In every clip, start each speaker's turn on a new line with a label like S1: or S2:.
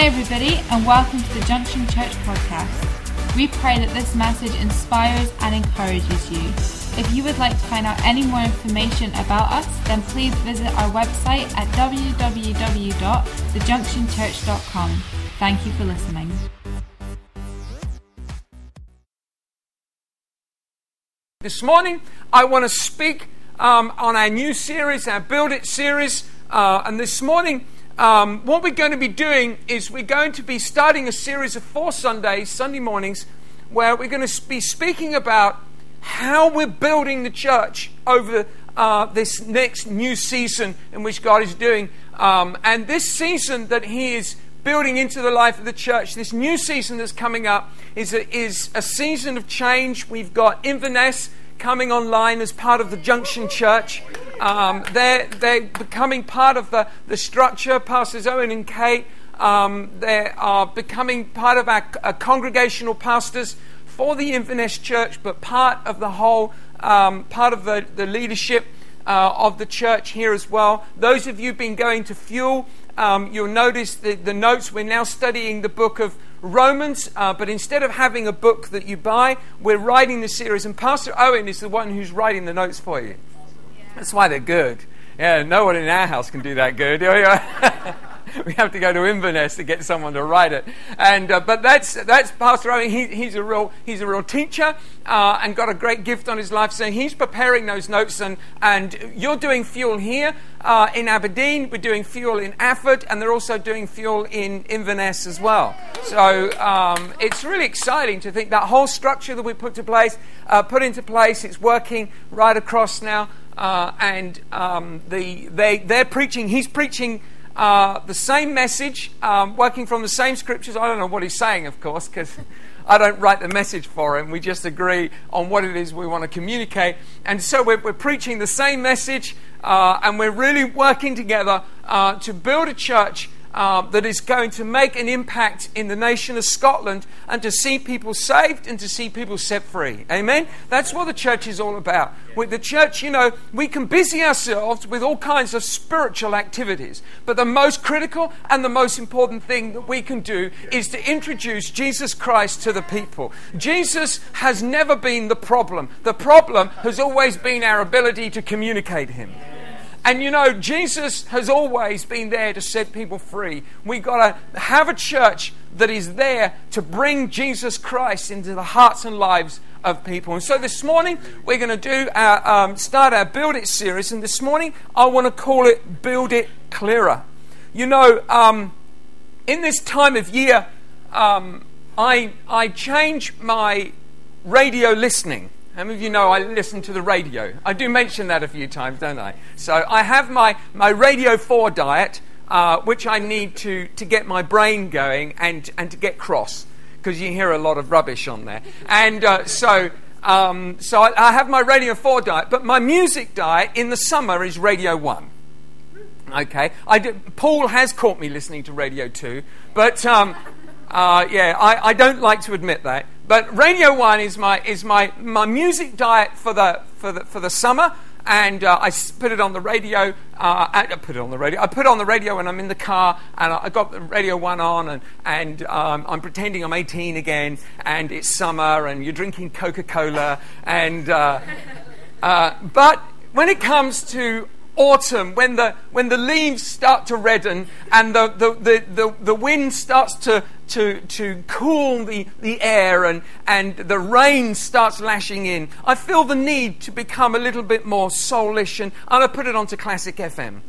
S1: Hi, everybody, and welcome to the Junction Church podcast. We pray that this message inspires and encourages you. If you would like to find out any more information about us, then please visit our website at www.thejunctionchurch.com. Thank you for listening.
S2: This morning, I want to speak um, on our new series, our Build It series. Uh, and this morning, um, what we're going to be doing is we're going to be starting a series of four Sundays, Sunday mornings, where we're going to be speaking about how we're building the church over uh, this next new season in which God is doing. Um, and this season that He is building into the life of the church, this new season that's coming up, is a, is a season of change. We've got Inverness coming online as part of the Junction Church. Um, they're, they're becoming part of the, the structure. Pastors Owen and Kate, um, they are becoming part of our, our, congregational pastors for the Inverness Church, but part of the whole, um, part of the, the leadership uh, of the church here as well. Those of you been going to Fuel, um, you'll notice the, the notes. We're now studying the book of Romans, uh, but instead of having a book that you buy, we're writing the series, and Pastor Owen is the one who's writing the notes for you. That's why they're good. Yeah, no one in our house can do that good. we have to go to Inverness to get someone to write it. And uh, but that's that's Pastor Owen. He, he's a real he's a real teacher uh, and got a great gift on his life. So he's preparing those notes. And and you're doing fuel here uh, in Aberdeen. We're doing fuel in Afford, and they're also doing fuel in Inverness as well. So um, it's really exciting to think that whole structure that we put to place, uh, put into place. It's working right across now. Uh, and um, the, they, they're preaching, he's preaching uh, the same message, um, working from the same scriptures. I don't know what he's saying, of course, because I don't write the message for him. We just agree on what it is we want to communicate. And so we're, we're preaching the same message, uh, and we're really working together uh, to build a church uh, that is going to make an impact in the nation of Scotland and to see people saved and to see people set free. Amen? That's what the church is all about. With the church, you know, we can busy ourselves with all kinds of spiritual activities, but the most critical and the most important thing that we can do is to introduce Jesus Christ to the people. Jesus has never been the problem, the problem has always been our ability to communicate Him. And you know, Jesus has always been there to set people free. We've got to have a church that is there to bring Jesus Christ into the hearts and lives of people. And so this morning, we're going to do our, um, start our Build It series. And this morning, I want to call it Build It Clearer. You know, um, in this time of year, um, I, I change my radio listening. How many of you know I listen to the radio? I do mention that a few times, don't I? So I have my, my Radio 4 diet, uh, which I need to, to get my brain going and, and to get cross, because you hear a lot of rubbish on there. And uh, so, um, so I, I have my Radio 4 diet, but my music diet in the summer is Radio 1. Okay, I did, Paul has caught me listening to Radio 2, but um, uh, yeah, I, I don't like to admit that. But Radio 1 is my, is my, my music diet for the, for the, for the summer. And uh, I put it on the radio. Uh, I put it on the radio. I put on the radio when I'm in the car, and I got Radio One on, and, and um, I'm pretending I'm 18 again, and it's summer, and you're drinking Coca-Cola, and uh, uh but when it comes to autumn, when the, when the leaves start to redden and the, the, the, the, the wind starts to, to, to cool the, the air and, and the rain starts lashing in, I feel the need to become a little bit more soulish and, and I put it onto Classic FM.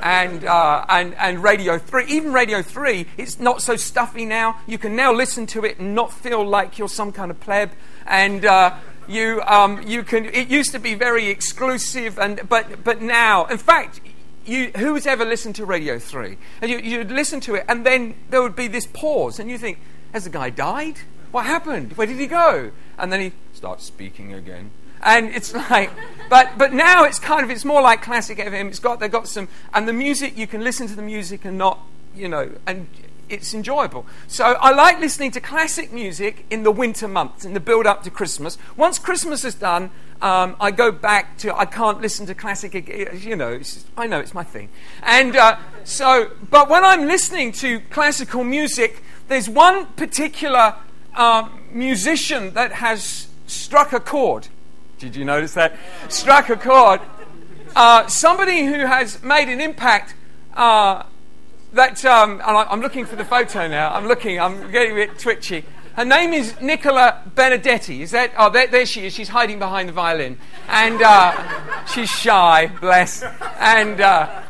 S2: And, uh, and, and Radio 3. Even Radio 3, it's not so stuffy now. You can now listen to it and not feel like you're some kind of pleb. And, uh, you, um, you can, it used to be very exclusive, and, but, but now, in fact, you, who's ever listened to Radio 3? And you, you'd listen to it, and then there would be this pause, and you think, has the guy died? What happened? Where did he go? And then he starts speaking again. And it's like, but, but now it's kind of, it's more like classic FM. It's got, they've got some, and the music, you can listen to the music and not, you know, and it's enjoyable. So I like listening to classic music in the winter months, in the build up to Christmas. Once Christmas is done, um, I go back to, I can't listen to classic, you know, I know it's my thing. And uh, So, but when I'm listening to classical music, there's one particular um, musician that has struck a chord. Did you notice that? Struck a chord. Uh, somebody who has made an impact. Uh, that um, I'm looking for the photo now. I'm looking. I'm getting a bit twitchy. Her name is Nicola Benedetti. Is that? Oh, there, there she is. She's hiding behind the violin, and uh, she's shy, bless. And uh,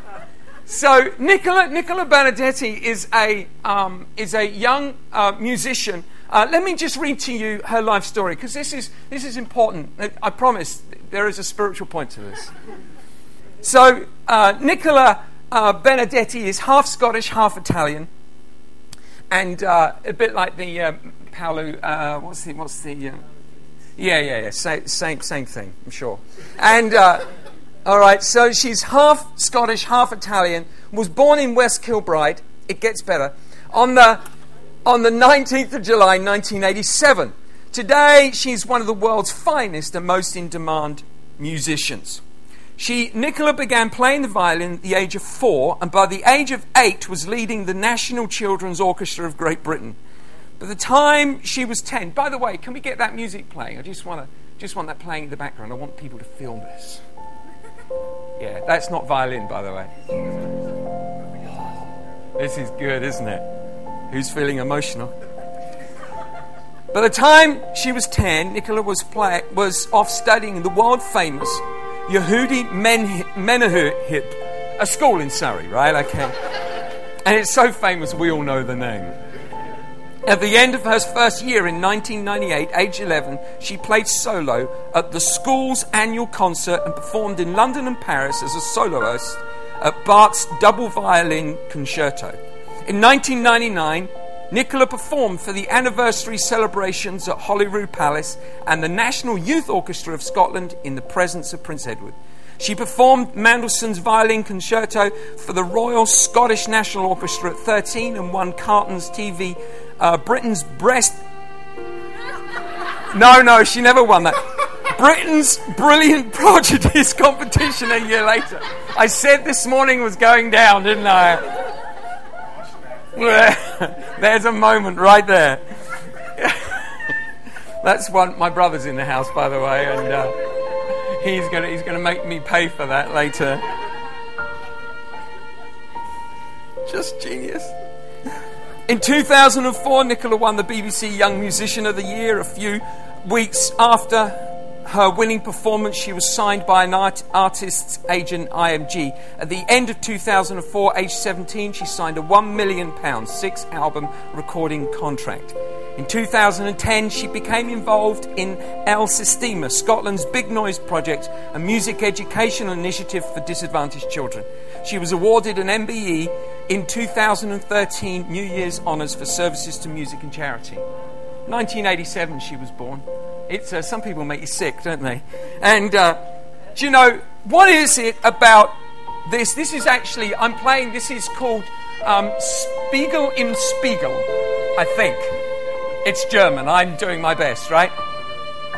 S2: so Nicola Nicola Benedetti is a um, is a young uh, musician. Uh, let me just read to you her life story because this is this is important. I promise there is a spiritual point to this. So uh, Nicola uh, Benedetti is half Scottish, half Italian, and uh, a bit like the uh, Paolo. Uh, what's the what's the? Uh, yeah, yeah, yeah. Same, same, same thing. I'm sure. And uh, all right, so she's half Scottish, half Italian. Was born in West Kilbride. It gets better on the on the 19th of July, 1987. Today, she's one of the world's finest and most in demand musicians. She, Nicola began playing the violin at the age of four, and by the age of eight was leading the National Children's Orchestra of Great Britain. By the time she was ten, by the way, can we get that music playing? I just want to, just want that playing in the background. I want people to feel this. Yeah, that's not violin, by the way. This is good, isn't it? Who's feeling emotional? By the time she was 10, Nicola was, play, was off studying the world famous Yehudi Menuhin, a school in Surrey, right? Okay. And it's so famous, we all know the name. At the end of her first year in 1998, age 11, she played solo at the school's annual concert and performed in London and Paris as a soloist at Bach's double violin concerto. In 1999, Nicola performed for the anniversary celebrations at Holyrood Palace and the National Youth Orchestra of Scotland in the presence of Prince Edward. She performed Mendelssohn's violin concerto for the Royal Scottish National Orchestra at 13 and won Carlton's TV uh, Britain's Breast. No, no, she never won that. Britain's Brilliant Prodigies competition a year later. I said this morning was going down, didn't I? There's a moment right there. That's one. My brother's in the house, by the way, and uh, he's gonna he's gonna make me pay for that later. Just genius. In 2004, Nicola won the BBC Young Musician of the Year. A few weeks after her winning performance, she was signed by an art- artist's agent, IMG. At the end of 2004, age 17, she signed a £1 million six album recording contract. In 2010, she became involved in El Sistema, Scotland's Big Noise project, a music educational initiative for disadvantaged children. She was awarded an MBE in 2013 New Year's Honours for services to music and charity. 1987, she was born. It's, uh, some people make you sick, don't they? And uh, do you know, what is it about this? This is actually, I'm playing, this is called um, Spiegel im Spiegel, I think. It's German. I'm doing my best, right?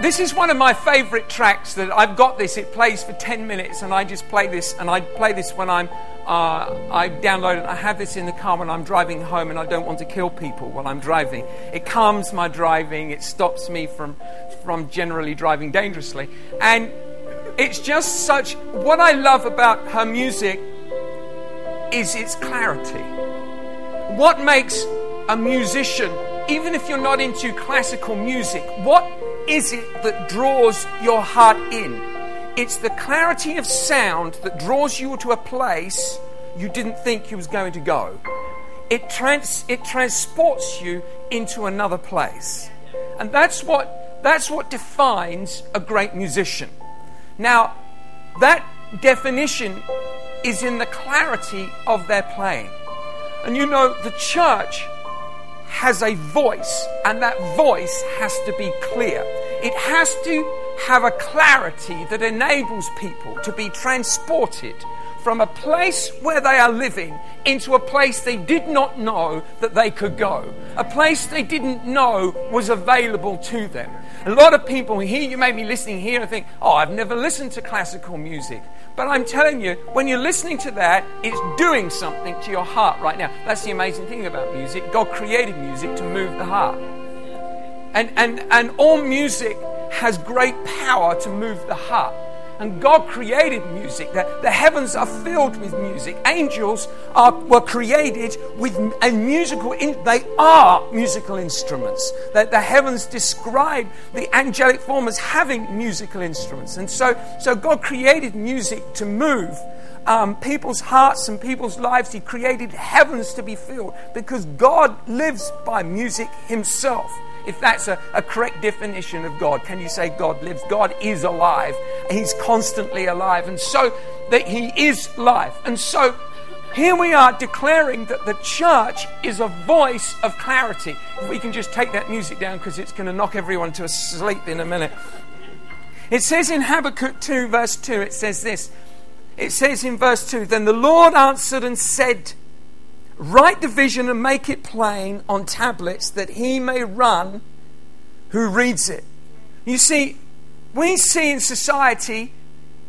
S2: This is one of my favorite tracks that I've got this. It plays for 10 minutes, and I just play this, and I play this when I'm uh, I download it. I have this in the car when I'm driving home and I don't want to kill people while I'm driving. It calms my driving, it stops me from, from generally driving dangerously. And it's just such. What I love about her music is its clarity. What makes a musician, even if you're not into classical music, what is it that draws your heart in? It's the clarity of sound that draws you to a place you didn't think you was going to go. It, trans- it transports you into another place. And that's what, that's what defines a great musician. Now, that definition is in the clarity of their playing. And you know, the church has a voice, and that voice has to be clear. It has to have a clarity that enables people to be transported from a place where they are living into a place they did not know that they could go, a place they didn't know was available to them. A lot of people here, you may be listening here and think, oh, I've never listened to classical music. But I'm telling you, when you're listening to that, it's doing something to your heart right now. That's the amazing thing about music. God created music to move the heart. And, and, and all music has great power to move the heart. And God created music. The, the heavens are filled with music. Angels are, were created with a musical, in, they are musical instruments. That the heavens describe the angelic form as having musical instruments. And so, so God created music to move um, people's hearts and people's lives. He created heavens to be filled because God lives by music himself if that's a, a, correct definition of God, can you say God lives? God is alive. He's constantly alive. And so that He is life. And so here we are declaring that the church is a voice of clarity. We can just take that music down because it's going to knock everyone to sleep in a minute. It says in Habakkuk 2, verse 2, it says this. It says in verse 2 Then the Lord answered and said, Write the vision and make it plain on tablets that he may run who reads it. You see, we see in society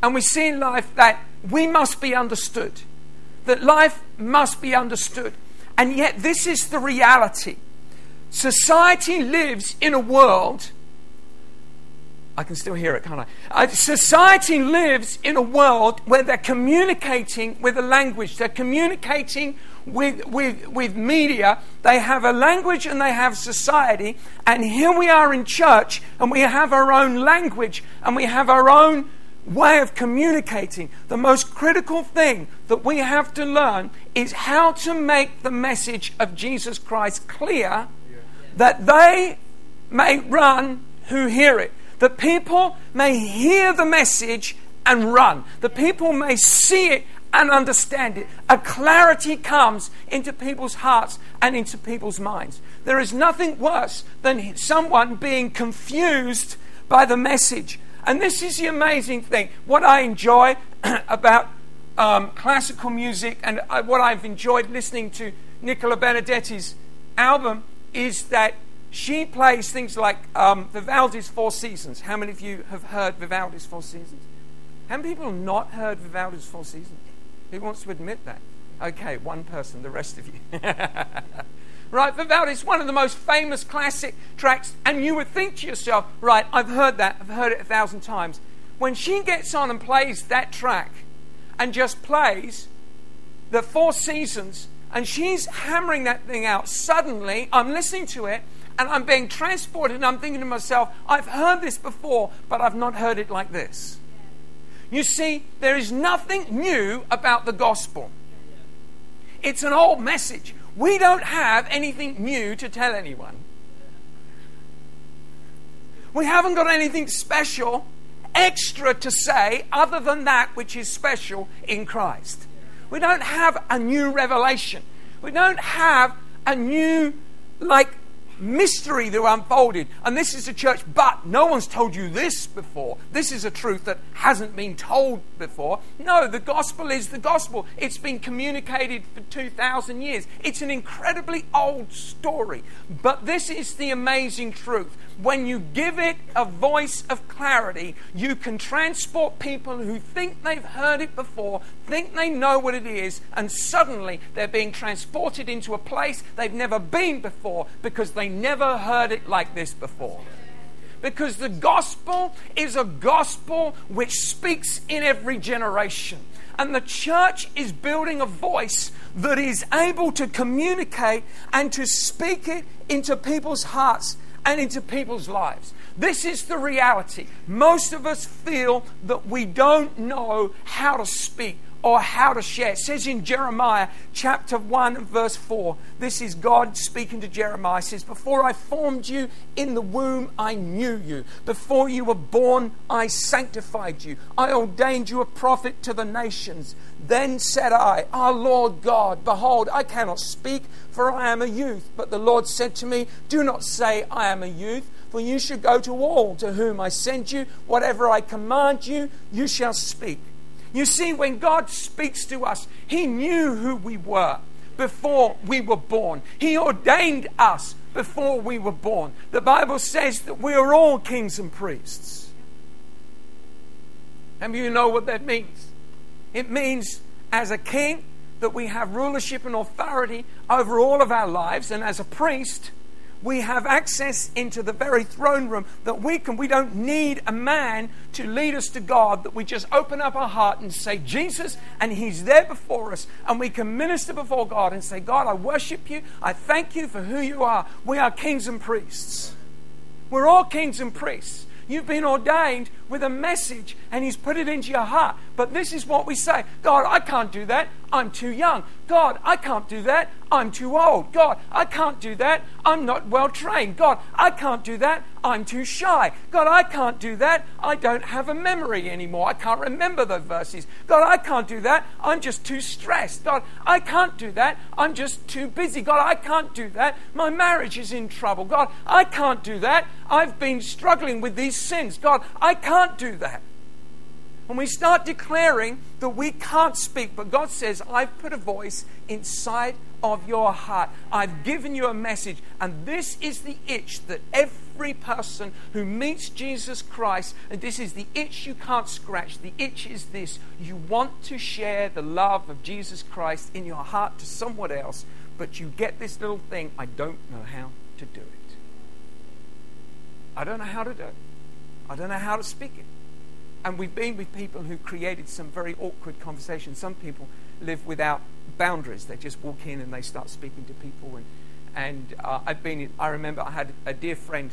S2: and we see in life that we must be understood, that life must be understood. And yet, this is the reality. Society lives in a world. I can still hear it, can't I? Uh, society lives in a world where they're communicating with a language, they're communicating with, with, with media. They have a language and they have society. And here we are in church and we have our own language and we have our own way of communicating. The most critical thing that we have to learn is how to make the message of Jesus Christ clear that they may run who hear it. That people may hear the message and run. The people may see it and understand it. A clarity comes into people's hearts and into people's minds. There is nothing worse than someone being confused by the message. And this is the amazing thing. What I enjoy about um, classical music and uh, what I've enjoyed listening to Nicola Benedetti's album is that she plays things like um, Vivaldi's Four Seasons. How many of you have heard Vivaldi's Four Seasons? How many people have not heard Vivaldi's Four Seasons? Who wants to admit that? Okay, one person, the rest of you. right, Vivaldi's one of the most famous classic tracks, and you would think to yourself, right, I've heard that, I've heard it a thousand times. When she gets on and plays that track and just plays the four seasons, and she's hammering that thing out, suddenly I'm listening to it and I'm being transported, and I'm thinking to myself, I've heard this before, but I've not heard it like this. You see, there is nothing new about the gospel. It's an old message. We don't have anything new to tell anyone. We haven't got anything special, extra to say, other than that which is special in Christ. We don't have a new revelation. We don't have a new, like, mystery that unfolded. And this is a church, but no one's told you this before. This is a truth that hasn't been told before. No, the gospel is the gospel. It's been communicated for 2,000 years. It's an incredibly old story. But this is the amazing truth when you give it a voice of clarity, you can transport people who think they've heard it before, think they know what it is, and suddenly they're being transported into a place they've never been before because they never heard it like this before. Because the gospel is a gospel which speaks in every generation. And the church is building a voice that is able to communicate and to speak it into people's hearts and into people's lives. This is the reality. Most of us feel that we don't know how to speak or how to share. It says in Jeremiah chapter 1, verse 4, this is God speaking to Jeremiah. Says, Before I formed you in the womb, I knew you. Before you were born, I sanctified you. I ordained you a prophet to the nations. Then said I, Our Lord God, behold, I cannot speak, for I am a youth. But the Lord said to me, Do not say, I am a youth, for you should go to all to whom I send you. Whatever I command you, you shall speak. You see, when God speaks to us, He knew who we were before we were born. He ordained us before we were born. The Bible says that we are all kings and priests. And you know what that means? It means, as a king, that we have rulership and authority over all of our lives, and as a priest, we have access into the very throne room that we can we don't need a man to lead us to God that we just open up our heart and say Jesus and he's there before us. And we can minister before God and say God I worship you. I thank you for who you are. We are kings and priests. We're all kings and priests. You've been ordained with a message and He's put it into your heart. But this is what we say God, I can't do that. I'm too young. God, I can't do that. I'm too old. God, I can't do that. I'm not well trained. God, I can't do that. I'm too shy. God, I can't do that. I don't have a memory anymore. I can't remember the verses. God, I can't do that. I'm just too stressed. God, I can't do that. I'm just too busy. God, I can't do that. My marriage is in trouble. God, I can't do that. I've been struggling with these sins. God, I can't do that. When we start declaring that we can't speak, but God says, I've put a voice inside of your heart. I've given you a message. And this is the itch that every person who meets Jesus Christ, and this is the itch you can't scratch. The itch is this you want to share the love of Jesus Christ in your heart to someone else, but you get this little thing I don't know how to do it. I don't know how to do it. I don't know how to speak it. And we've been with people who created some very awkward conversations. Some people live without boundaries. They just walk in and they start speaking to people. And, and uh, I've been, I remember I had a dear friend,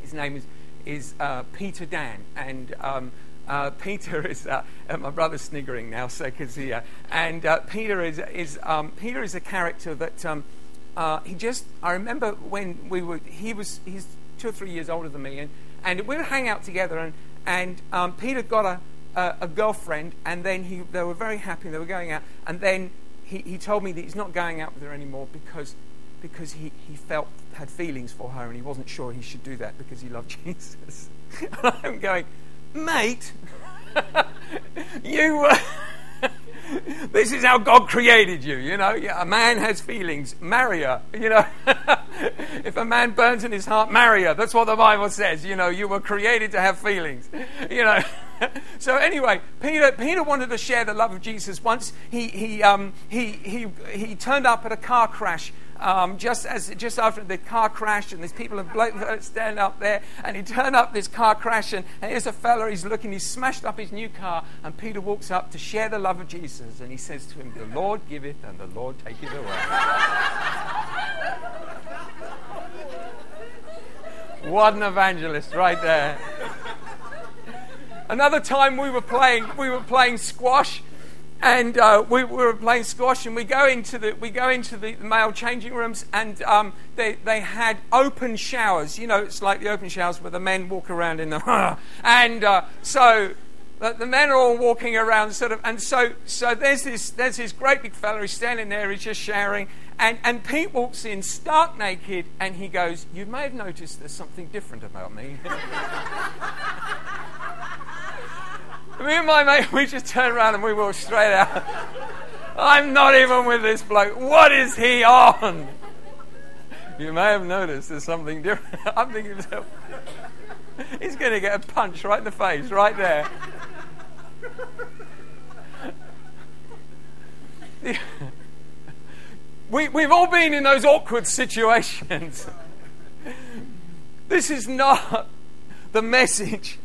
S2: his name is, is uh, Peter Dan. And um, uh, Peter is, uh, uh, my brother's sniggering now, so because he, uh, and Peter is, is, um, Peter is a character that um, he just, I remember when we were, he was, he's two or three years older than me, and, and we would hang out together and, and um, Peter got a, a, a, girlfriend, and then he, they were very happy. They were going out, and then he, he told me that he's not going out with her anymore because because he, he felt had feelings for her, and he wasn't sure he should do that because he loved Jesus. and I'm going, mate, you. Uh, this is how God created you, you know. Yeah, a man has feelings, marry her, you know. if a man burns in his heart, marry her. That's what the Bible says, you know. You were created to have feelings, you know. so anyway, Peter, Peter wanted to share the love of Jesus. Once he, he, um, he, he, he turned up at a car crash um, just as just after the car crashed and these people have stand up there and he turned up this car crash and, and here's a fella he's looking he's smashed up his new car and Peter walks up to share the love of Jesus and he says to him the Lord giveth and the Lord taketh away. What an evangelist right there. Another time we were playing we were playing squash and uh, we, we, were playing squash, and we go into the we go into the male changing rooms, and um, they they had open showers. You know, it's like the open showers where the men walk around in the and uh, so. The, the men are all walking around, sort of, and so so there's this there's this great big fella. He's standing there. He's just showering, and and Pete walks in stark naked, and he goes, "You may have noticed there's something different about me." Me and my mate, we just turned around and we walked straight out. I'm not even with this bloke. What is he on? You may have noticed there's something different. I'm thinking myself, he's going to get a punch right in the face, right there. we, we've all been in those awkward situations. This is not the message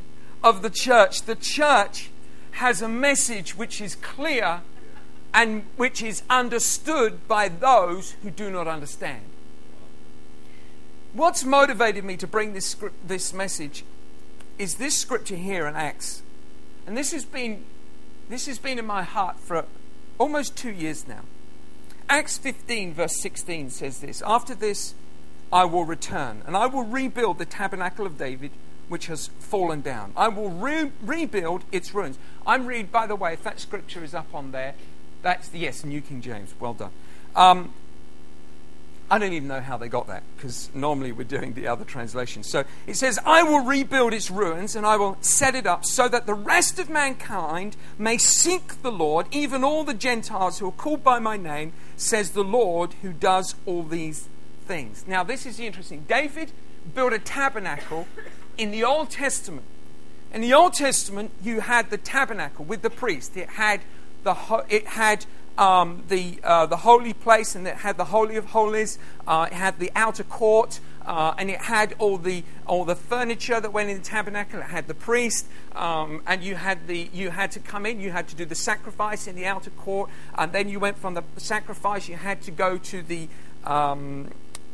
S2: of the church. The church has a message which is clear and which is understood by those who do not understand. What's motivated me to bring this, script, this message is this scripture here in Acts. And this has been this has been in my heart for almost 2 years now. Acts 15 verse 16 says this, after this I will return and I will rebuild the tabernacle of David which has fallen down. I will re- rebuild its ruins. I'm read, by the way, if that scripture is up on there, that's the yes, New King James. Well done. Um, I don't even know how they got that because normally we're doing the other translation. So it says, I will rebuild its ruins and I will set it up so that the rest of mankind may seek the Lord, even all the Gentiles who are called by my name, says the Lord who does all these things. Now, this is interesting. David built a tabernacle in the Old Testament. In the Old Testament, you had the tabernacle with the priest. It had the it had um, the, uh, the holy place and it had the Holy of Holies. Uh, it had the outer court. Uh, and it had all the all the furniture that went in the tabernacle. It had the priest, um, and you had the you had to come in. You had to do the sacrifice in the outer court, and then you went from the sacrifice. You had to go to the um,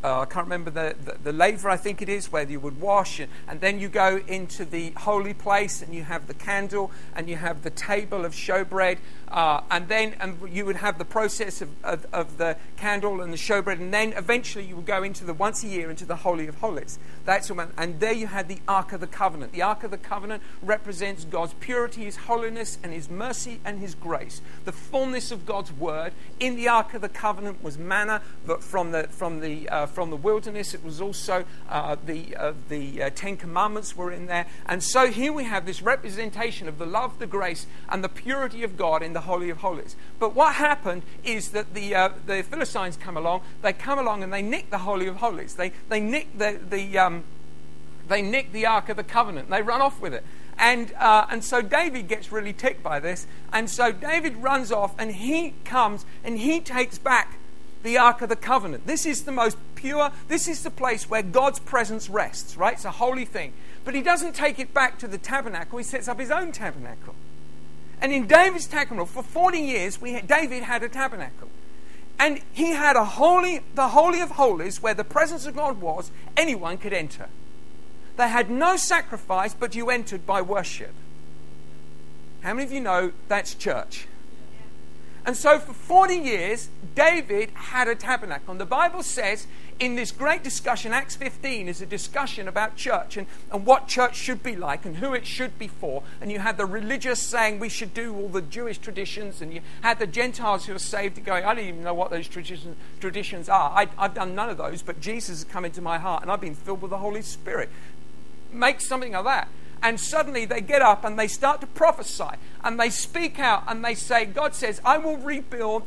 S2: uh, I can't remember the, the, the, laver, I think it is, where you would wash. And, and, then you go into the holy place and you have the candle and you have the table of showbread. Uh, and then and you would have the process of, of, of, the candle and the showbread. And then eventually you would go into the once a year into the Holy of Holies. That's and there you had the Ark of the Covenant. The Ark of the Covenant represents God's purity, His holiness, and His mercy and His grace. The fullness of God's word. In the Ark of the Covenant was manna but from the, from the uh, from the wilderness. It was also uh, the, uh, the uh, Ten Commandments were in there. And so here we have this representation of the love, the grace, and the purity of God in the Holy of Holies. But what happened is that the, uh, the Philistines come along, they come along and they nick the Holy of Holies. They, they nick the, the, um, they nick the Ark of the Covenant. They run off with it. And, uh, and so David gets really ticked by this. And so David runs off and he comes and he takes back the Ark of the Covenant. This is the most pure, this is the place where God's presence rests, right? It's a holy thing. But he doesn't take it back to the tabernacle, he sets up his own tabernacle. And in David's tabernacle, for 40 years, we had, David had a tabernacle. And he had a holy, the Holy of Holies, where the presence of God was, anyone could enter. They had no sacrifice, but you entered by worship. How many of you know that's church? And so for 40 years, David had a tabernacle. And the Bible says in this great discussion, Acts 15 is a discussion about church and, and what church should be like and who it should be for. And you had the religious saying we should do all the Jewish traditions, and you had the Gentiles who are saved going, I don't even know what those traditions, traditions are. I, I've done none of those, but Jesus has come into my heart and I've been filled with the Holy Spirit. Make something of that and suddenly they get up and they start to prophesy and they speak out and they say, God says, I will rebuild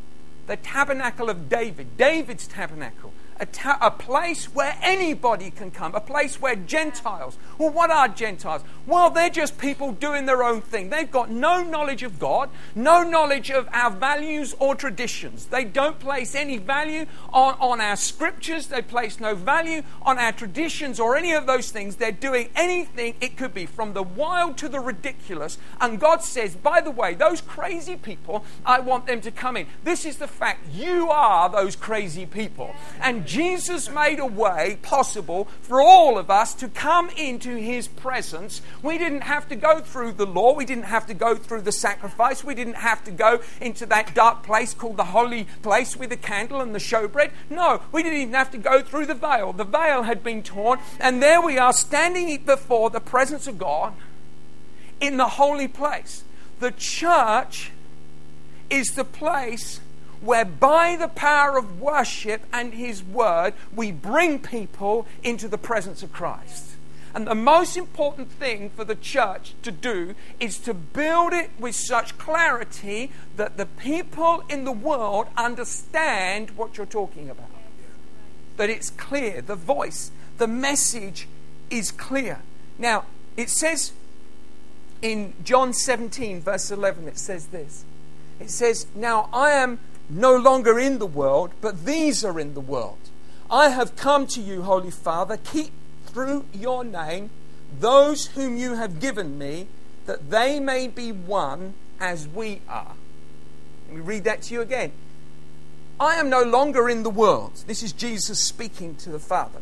S2: the tabernacle of David, David's tabernacle a, ta- a place where anybody can come, a place where Gentiles, well, what are Gentiles? Well, they're just people doing their own thing. They've got no knowledge of God, no knowledge of our values or traditions. They don't place any value on, on our scriptures, they place no value on our traditions or any of those things. They're doing anything, it could be from the wild to the ridiculous. And God says, by the way, those crazy people, I want them to come in. This is the fact. You are those crazy people. And Jesus made a way possible for all of us to come into his presence. We didn't have to go through the law, we didn't have to go through the sacrifice, we didn't have to go into that dark place called the holy place with the candle and the showbread. No, we didn't even have to go through the veil. The veil had been torn, and there we are standing before the presence of God in the holy place. The church is the place where by the power of worship and His Word, we bring people into the presence of Christ. And the most important thing for the church to do is to build it with such clarity that the people in the world understand what you're talking about. That it's clear, the voice, the message is clear. Now, it says in John 17, verse 11, it says this. It says, Now I am no longer in the world, but these are in the world. I have come to you, Holy Father, keep through your name those whom you have given me, that they may be one as we are. Let me read that to you again. I am no longer in the world. This is Jesus speaking to the Father.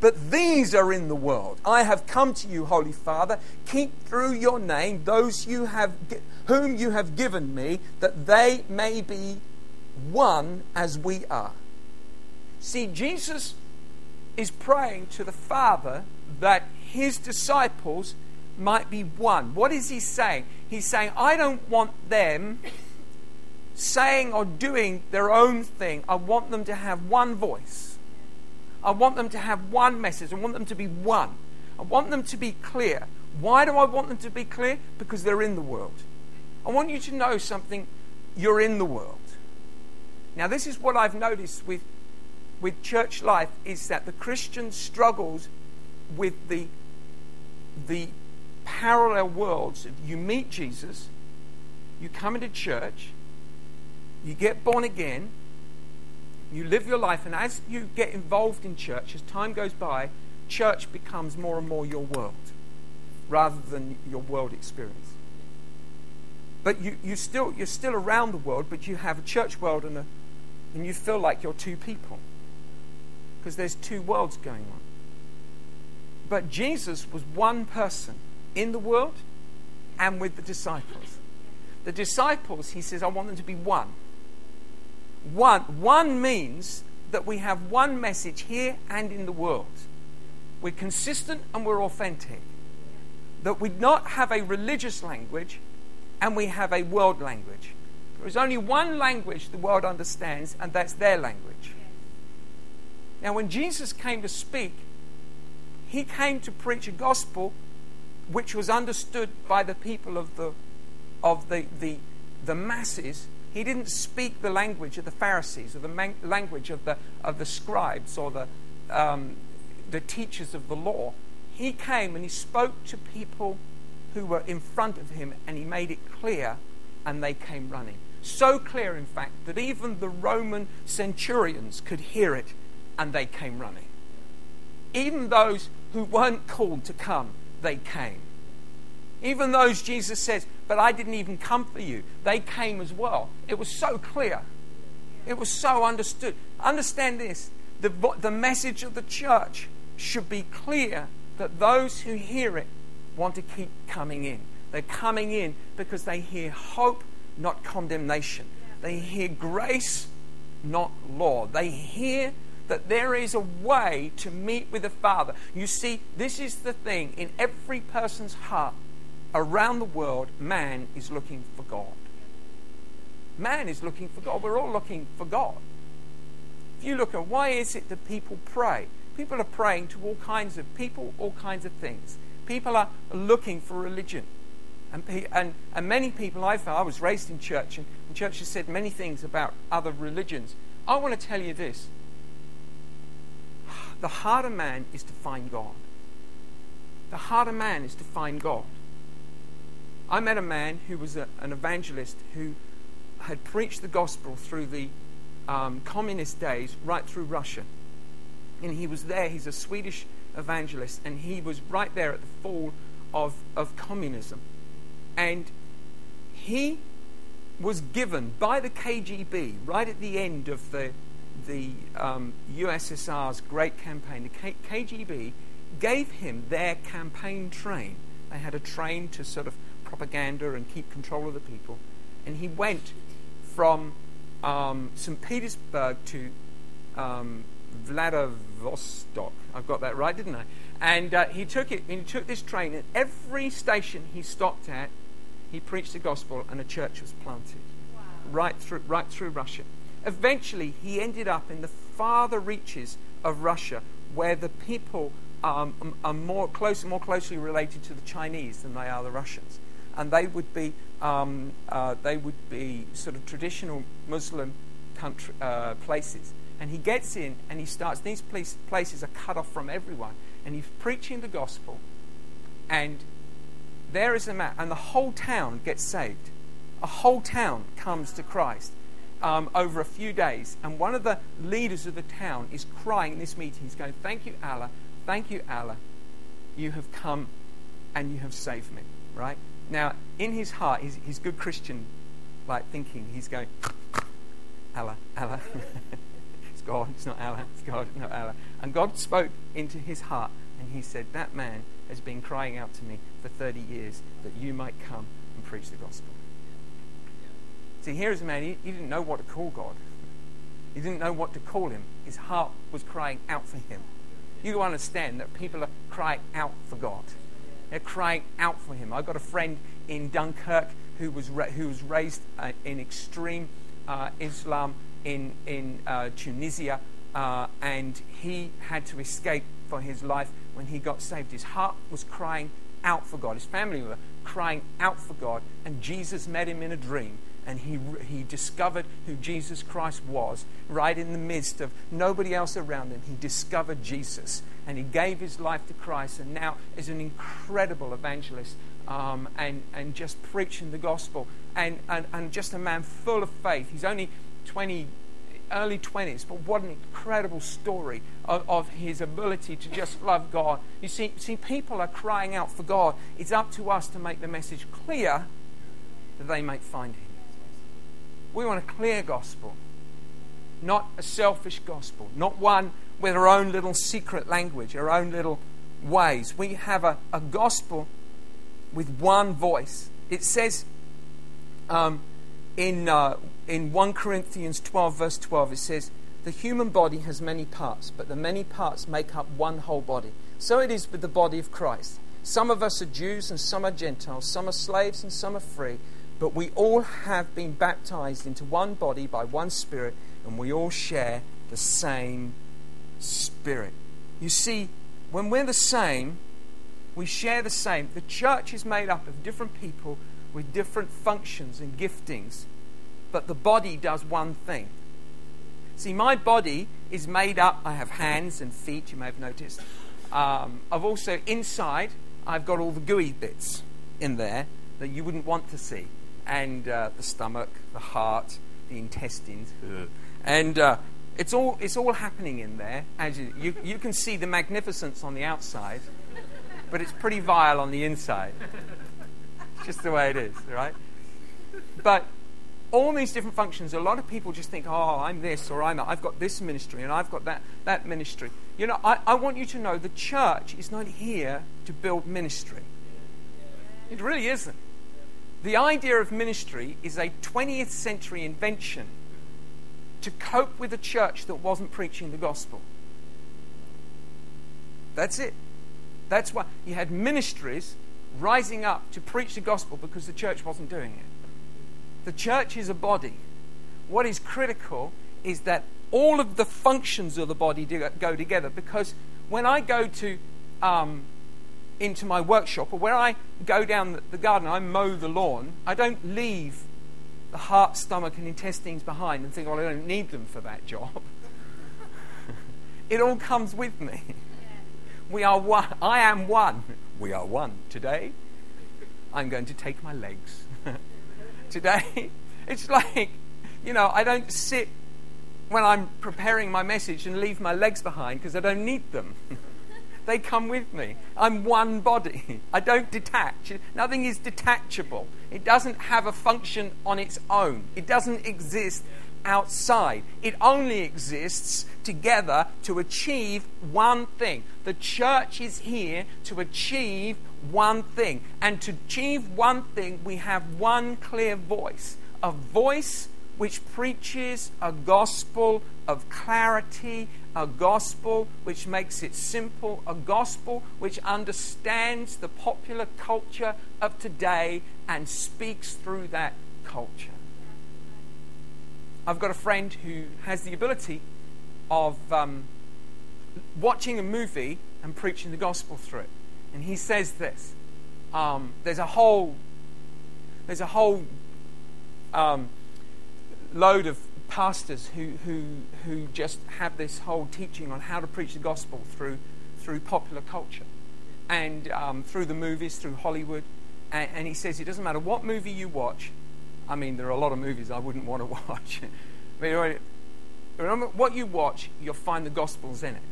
S2: But these are in the world. I have come to you, Holy Father. Keep through your name those you have, whom you have given me, that they may be one as we are. See, Jesus is praying to the Father that his disciples might be one. What is he saying? He's saying, I don't want them saying or doing their own thing. I want them to have one voice. I want them to have one message. I want them to be one. I want them to be clear. Why do I want them to be clear? Because they're in the world. I want you to know something. You're in the world. Now, this is what I've noticed with, with church life is that the Christian struggles with the, the parallel worlds. You meet Jesus, you come into church, you get born again, you live your life, and as you get involved in church, as time goes by, church becomes more and more your world rather than your world experience. But you, you still, you're still around the world, but you have a church world and, a, and you feel like you're two people because there's two worlds going on. But Jesus was one person in the world and with the disciples. The disciples, he says, I want them to be one. One, one means that we have one message here and in the world. We're consistent and we're authentic. That we not have a religious language and we have a world language. There is only one language the world understands, and that's their language. Now, when Jesus came to speak, he came to preach a gospel which was understood by the people of the, of the, the, the masses he didn't speak the language of the Pharisees or the man- language of the, of the scribes or the, um, the teachers of the law. He came and he spoke to people who were in front of him and he made it clear and they came running. So clear, in fact, that even the Roman centurions could hear it and they came running. Even those who weren't called to come, they came. Even those Jesus says, But I didn't even come for you, they came as well. It was so clear. It was so understood. Understand this the, the message of the church should be clear that those who hear it want to keep coming in. They're coming in because they hear hope, not condemnation. They hear grace, not law. They hear that there is a way to meet with the Father. You see, this is the thing in every person's heart around the world, man is looking for God. Man is looking for God. We're all looking for God. If you look at why is it that people pray? People are praying to all kinds of people, all kinds of things. People are looking for religion. And, and, and many people I found, I was raised in church, and, and church has said many things about other religions. I want to tell you this the of man is to find God. The of man is to find God. I met a man who was a, an evangelist who had preached the gospel through the um, communist days right through Russia. And he was there, he's a Swedish evangelist, and he was right there at the fall of, of communism. And he was given by the KGB right at the end of the, the um, USSR's great campaign. The K- KGB gave him their campaign train. They had a train to sort of propaganda and keep control of the people. And he went from um, St. Petersburg to um, Vladivostok. I've got that right, didn't I? And uh, he took it. And he took this train. And every station he stopped at, he preached the gospel, and a church was planted. Wow. Right through, right through Russia. Eventually, he ended up in the farther reaches of Russia, where the people um, are more close, more closely related to the Chinese than they are the Russians and they would be um, uh, they would be sort of traditional Muslim country, uh, places. And he gets in and he starts. These place, places are cut off from everyone, and he's preaching the gospel. And there is a man, and the whole town gets saved. A whole town comes to Christ um, over a few days. And one of the leaders of the town is crying in this meeting. He's going, "Thank you, Allah. Thank you, Allah. You have come, and you have saved me." Right? Now, in his heart, his, his good Christian like thinking, he's going, Allah, Allah. it's God, it's not Allah, it's God, not Allah. And God spoke into his heart and he said, That man has been crying out to me for 30 years that you might come and preach the gospel. See, here is a man, he, he didn't know what to call God. He didn't know what to call him. His heart was crying out for him. You understand that people are crying out for God. They're crying out for him. I've got a friend in Dunkirk who was, ra- who was raised uh, in extreme uh, Islam in, in uh, Tunisia, uh, and he had to escape for his life when he got saved. His heart was crying out for God. His family were crying out for God, and Jesus met him in a dream and he, he discovered who Jesus Christ was right in the midst of nobody else around him. He discovered Jesus and he gave his life to Christ and now is an incredible evangelist um, and, and just preaching the gospel and, and, and just a man full of faith. He's only 20, early 20s, but what an incredible story of, of, his ability to just love God. You see, see, people are crying out for God. It's up to us to make the message clear that they may find Him. We want a clear gospel, not a selfish gospel, not one with our own little secret language, our own little ways. We have a, a gospel with one voice. It says um, in, uh, in 1 Corinthians 12, verse 12, it says, The human body has many parts, but the many parts make up one whole body. So it is with the body of Christ. Some of us are Jews and some are Gentiles, some are slaves and some are free, but we all have been baptized into one body by one Spirit, and we all share the same Spirit. You see, when we're the same, we share the same. The church is made up of different people with different functions and giftings, but the body does one thing. See, my body is made up, I have hands and feet, you may have noticed. Um, I've also, inside, I've got all the gooey bits in there that you wouldn't want to see. And uh, the stomach, the heart, the intestines. And uh, it's, all, it's all happening in there. As you, you, you can see the magnificence on the outside, but it's pretty vile on the inside just the way it is, right? But all these different functions, a lot of people just think, oh, I'm this or I'm that. I've got this ministry and I've got that, that ministry. You know, I, I want you to know the church is not here to build ministry. It really isn't. The idea of ministry is a 20th century invention to cope with a church that wasn't preaching the gospel. That's it. That's why you had ministries rising up to preach the gospel because the church wasn't doing it. The church is a body. What is critical is that all of the functions of the body go together because when I go to um, into my workshop or where I go down the garden, I mow the lawn, I don't leave the heart, stomach, and intestines behind and think, well, I don't need them for that job. it all comes with me. We are one. I am one we are one. Today, I'm going to take my legs. Today, it's like, you know, I don't sit when I'm preparing my message and leave my legs behind because I don't need them. they come with me. I'm one body. I don't detach. Nothing is detachable. It doesn't have a function on its own, it doesn't exist outside. It only exists together to achieve one thing. The church is here to achieve one thing. And to achieve one thing, we have one clear voice a voice which preaches a gospel of clarity, a gospel which makes it simple, a gospel which understands the popular culture of today and speaks through that culture. I've got a friend who has the ability of um, watching a movie and preaching the gospel through it. And he says this um, there's a whole, there's a whole um, load of pastors who, who, who just have this whole teaching on how to preach the gospel through, through popular culture and um, through the movies, through Hollywood. And, and, he says it doesn't matter what movie you watch, I mean, there are a lot of movies I wouldn't want to watch. but remember, what you watch, you'll find the Gospels in it.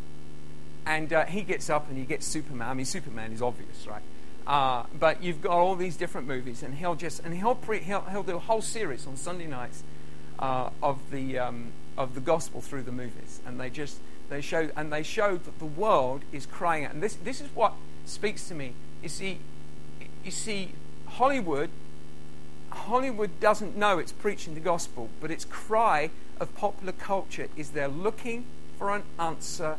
S2: And uh, he gets up and he gets Superman. I mean, Superman is obvious, right? Uh, but you've got all these different movies, and he'll just and he'll pre, he'll, he'll do a whole series on Sunday nights uh, of the um, of the gospel through the movies, and they just they show and they show that the world is crying out. And this this is what speaks to me. You see, you see, Hollywood Hollywood doesn't know it's preaching the gospel, but its cry of popular culture is they're looking for an answer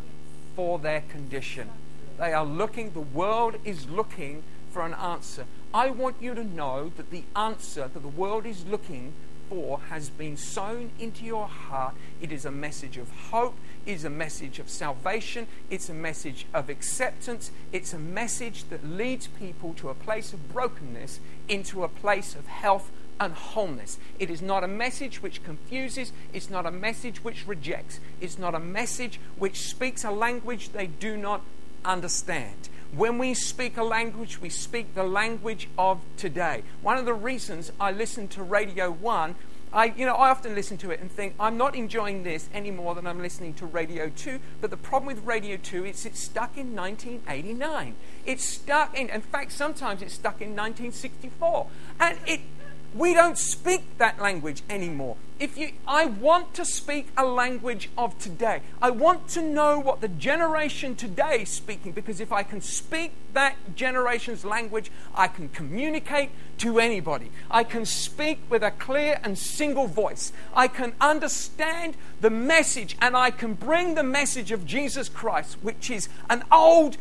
S2: for their condition. They are looking, the world is looking for an answer. I want you to know that the answer that the world is looking has been sown into your heart. It is a message of hope, it is a message of salvation, it's a message of acceptance, it's a message that leads people to a place of brokenness into a place of health and wholeness. It is not a message which confuses, it's not a message which rejects, it's not a message which speaks a language they do not understand. When we speak a language, we speak the language of today. One of the reasons I listen to Radio 1 I, you know, I often listen to it and think, I'm not enjoying this any more than I'm listening to Radio 2. But the problem with Radio 2 is it's stuck in 1989. It's stuck in, in fact, sometimes it's stuck in 1964. And it, we don't speak that language anymore. If you, I want to speak a language of today. I want to know what the generation today is speaking because if I can speak that generation's language, I can communicate to anybody. I can speak with a clear and single voice. I can understand the message and I can bring the message of Jesus Christ, which is an old,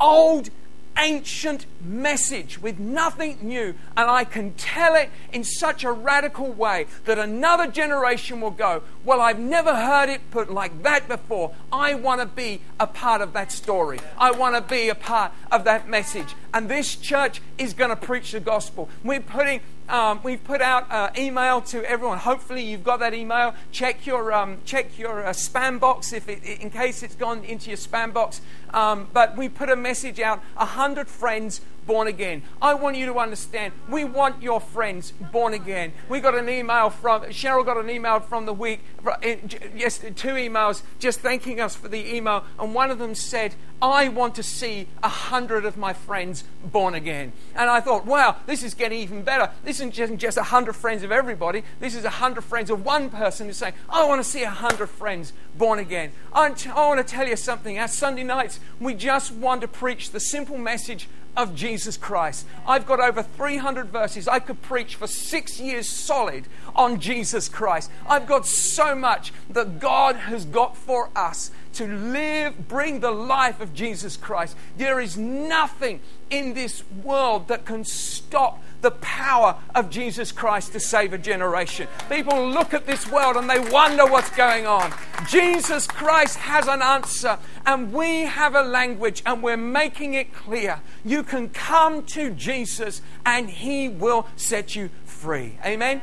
S2: old ancient message with nothing new, and I can tell it in such a radical way that another generation will go, Well, I've never heard it put like that before. I want to be a part of that story. I want to be a part of that message. And this church is going to preach the gospel. We're putting um, we've put out uh, email to everyone. Hopefully, you've got that email. Check your um, check your uh, spam box if it, in case it's gone into your spam box. Um, but we put a message out. Hundred friends born again. I want you to understand. We want your friends born again. We got an email from Cheryl. Got an email from the week. Yes, two emails just thanking us for the email, and one of them said, I want to see a hundred of my friends born again. And I thought, wow, this is getting even better. This isn't just a hundred friends of everybody. This is a hundred friends of one person who's saying, I want to see a hundred friends born again. I, I want to tell you something. Our Sunday nights, we just want to preach the simple message of Jesus Christ. I've got over 300 verses. I could preach for six years solid on Jesus Christ. I've got so much that God has got for us to live, bring the life of Jesus Christ. There is nothing in this world that can stop the power of Jesus Christ to save a generation. People look at this world and they wonder what's going on. Jesus Christ has an answer, and we have a language, and we're making it clear. You can come to Jesus, and He will set you free. Amen.